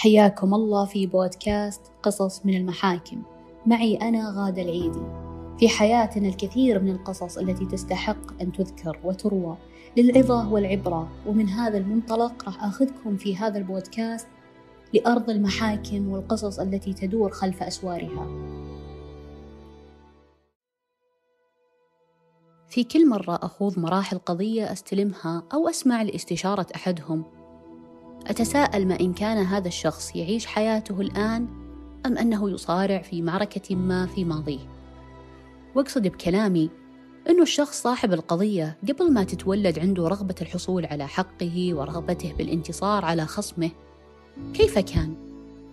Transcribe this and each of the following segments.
حياكم الله في بودكاست قصص من المحاكم. معي أنا غادة العيدي. في حياتنا الكثير من القصص التي تستحق أن تذكر وتروى للعظة والعبرة. ومن هذا المنطلق راح أخذكم في هذا البودكاست لأرض المحاكم والقصص التي تدور خلف أسوارها. في كل مرة أخوض مراحل قضية أستلمها أو أسمع لاستشارة أحدهم أتساءل ما إن كان هذا الشخص يعيش حياته الآن أم أنه يصارع في معركة ما في ماضيه وأقصد بكلامي أنه الشخص صاحب القضية قبل ما تتولد عنده رغبة الحصول على حقه ورغبته بالانتصار على خصمه كيف كان؟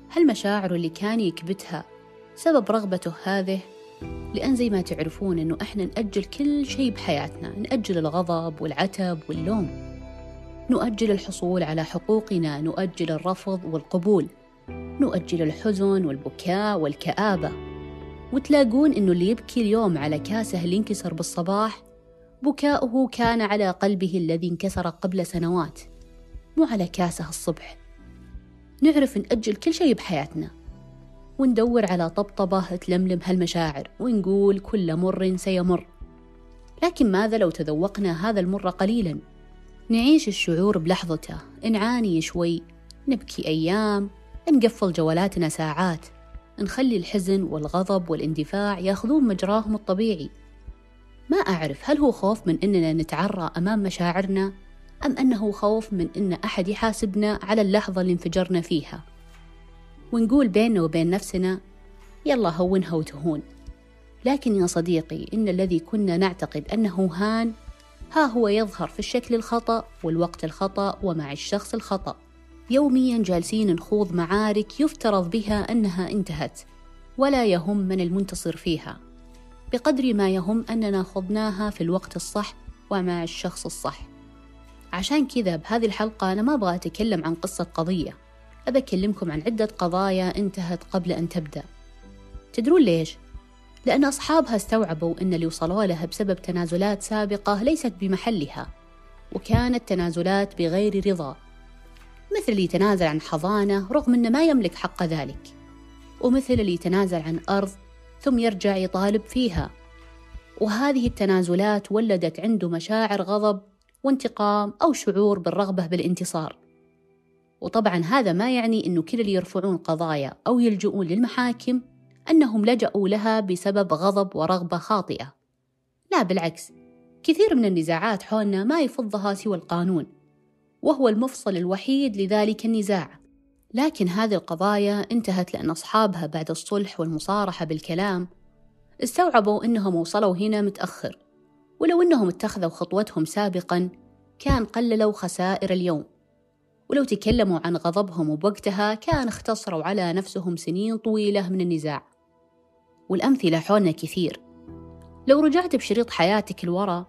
هل مشاعره اللي كان يكبتها سبب رغبته هذه؟ لأن زي ما تعرفون أنه إحنا نأجل كل شيء بحياتنا نأجل الغضب والعتب واللوم نؤجل الحصول على حقوقنا نؤجل الرفض والقبول. نؤجل الحزن والبكاء والكآبة. وتلاقون إنه اللي يبكي اليوم على كاسه اللي انكسر بالصباح بكاؤه كان على قلبه الذي انكسر قبل سنوات مو على كاسه الصبح. نعرف نأجل كل شيء بحياتنا. وندور على طبطبة تلملم هالمشاعر ونقول كل مر سيمر. لكن ماذا لو تذوقنا هذا المر قليلا؟ نعيش الشعور بلحظته نعاني شوي نبكي أيام نقفل جوالاتنا ساعات نخلي الحزن والغضب والاندفاع ياخذون مجراهم الطبيعي. ما أعرف هل هو خوف من أننا نتعرى أمام مشاعرنا أم أنه خوف من أن أحد يحاسبنا على اللحظة اللي انفجرنا فيها. ونقول بيننا وبين نفسنا يلا هونها وتهون. لكن يا صديقي إن الذي كنا نعتقد أنه هان ها هو يظهر في الشكل الخطأ والوقت الخطأ ومع الشخص الخطأ. يوميا جالسين نخوض معارك يفترض بها أنها انتهت ولا يهم من المنتصر فيها. بقدر ما يهم أننا خضناها في الوقت الصح ومع الشخص الصح. عشان كذا بهذه الحلقة أنا ما أبغى أتكلم عن قصة قضية. أبى أكلمكم عن عدة قضايا انتهت قبل أن تبدأ. تدرون ليش؟ لأن أصحابها استوعبوا أن اللي وصلوا لها بسبب تنازلات سابقة ليست بمحلها وكانت تنازلات بغير رضا. مثل اللي يتنازل عن حضانة رغم أنه ما يملك حق ذلك ومثل اللي يتنازل عن أرض ثم يرجع يطالب فيها. وهذه التنازلات ولدت عنده مشاعر غضب وانتقام أو شعور بالرغبة بالانتصار. وطبعا هذا ما يعني أنه كل اللي يرفعون قضايا أو يلجؤون للمحاكم أنهم لجأوا لها بسبب غضب ورغبة خاطئة. لا بالعكس كثير من النزاعات حولنا ما يفضها سوى القانون وهو المفصل الوحيد لذلك النزاع. لكن هذه القضايا انتهت لأن أصحابها بعد الصلح والمصارحة بالكلام استوعبوا أنهم وصلوا هنا متأخر ولو أنهم اتخذوا خطوتهم سابقا كان قللوا خسائر اليوم. ولو تكلموا عن غضبهم وبوقتها كان اختصروا على نفسهم سنين طويلة من النزاع. والأمثلة حولنا كثير. لو رجعت بشريط حياتك لورا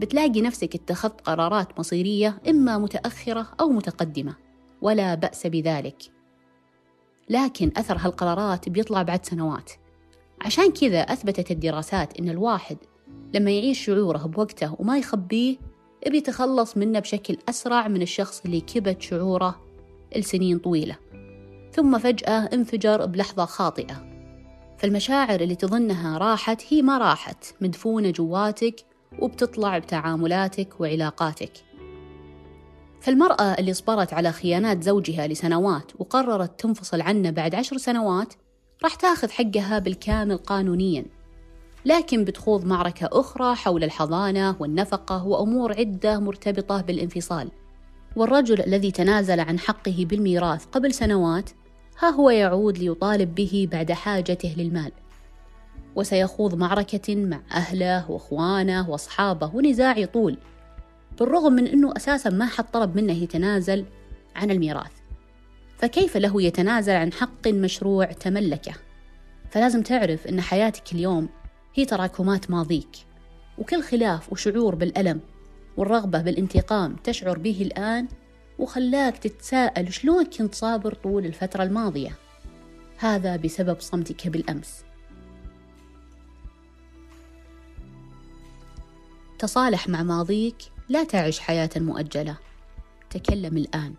بتلاقي نفسك اتخذت قرارات مصيرية إما متأخرة أو متقدمة ولا بأس بذلك. لكن أثر هالقرارات بيطلع بعد سنوات. عشان كذا أثبتت الدراسات إن الواحد لما يعيش شعوره بوقته وما يخبيه بيتخلص منه بشكل أسرع من الشخص اللي كبت شعوره لسنين طويلة. ثم فجأة انفجر بلحظة خاطئة. فالمشاعر اللي تظنها راحت هي ما راحت مدفونة جواتك وبتطلع بتعاملاتك وعلاقاتك. فالمرأة اللي صبرت على خيانات زوجها لسنوات وقررت تنفصل عنه بعد عشر سنوات راح تاخذ حقها بالكامل قانونيا. لكن بتخوض معركة أخرى حول الحضانة والنفقة وأمور عدة مرتبطة بالانفصال. والرجل الذي تنازل عن حقه بالميراث قبل سنوات ها هو يعود ليطالب به بعد حاجته للمال. وسيخوض معركة مع أهله وأخوانه وأصحابه ونزاع يطول بالرغم من أنه أساسا ما حد طلب منه يتنازل عن الميراث. فكيف له يتنازل عن حق مشروع تملكه؟ فلازم تعرف أن حياتك اليوم هي تراكمات ماضيك وكل خلاف وشعور بالألم والرغبة بالانتقام تشعر به الآن وخلاك تتساءل شلون كنت صابر طول الفترة الماضية. هذا بسبب صمتك بالأمس. تصالح مع ماضيك لا تعش حياة مؤجلة. تكلم الآن.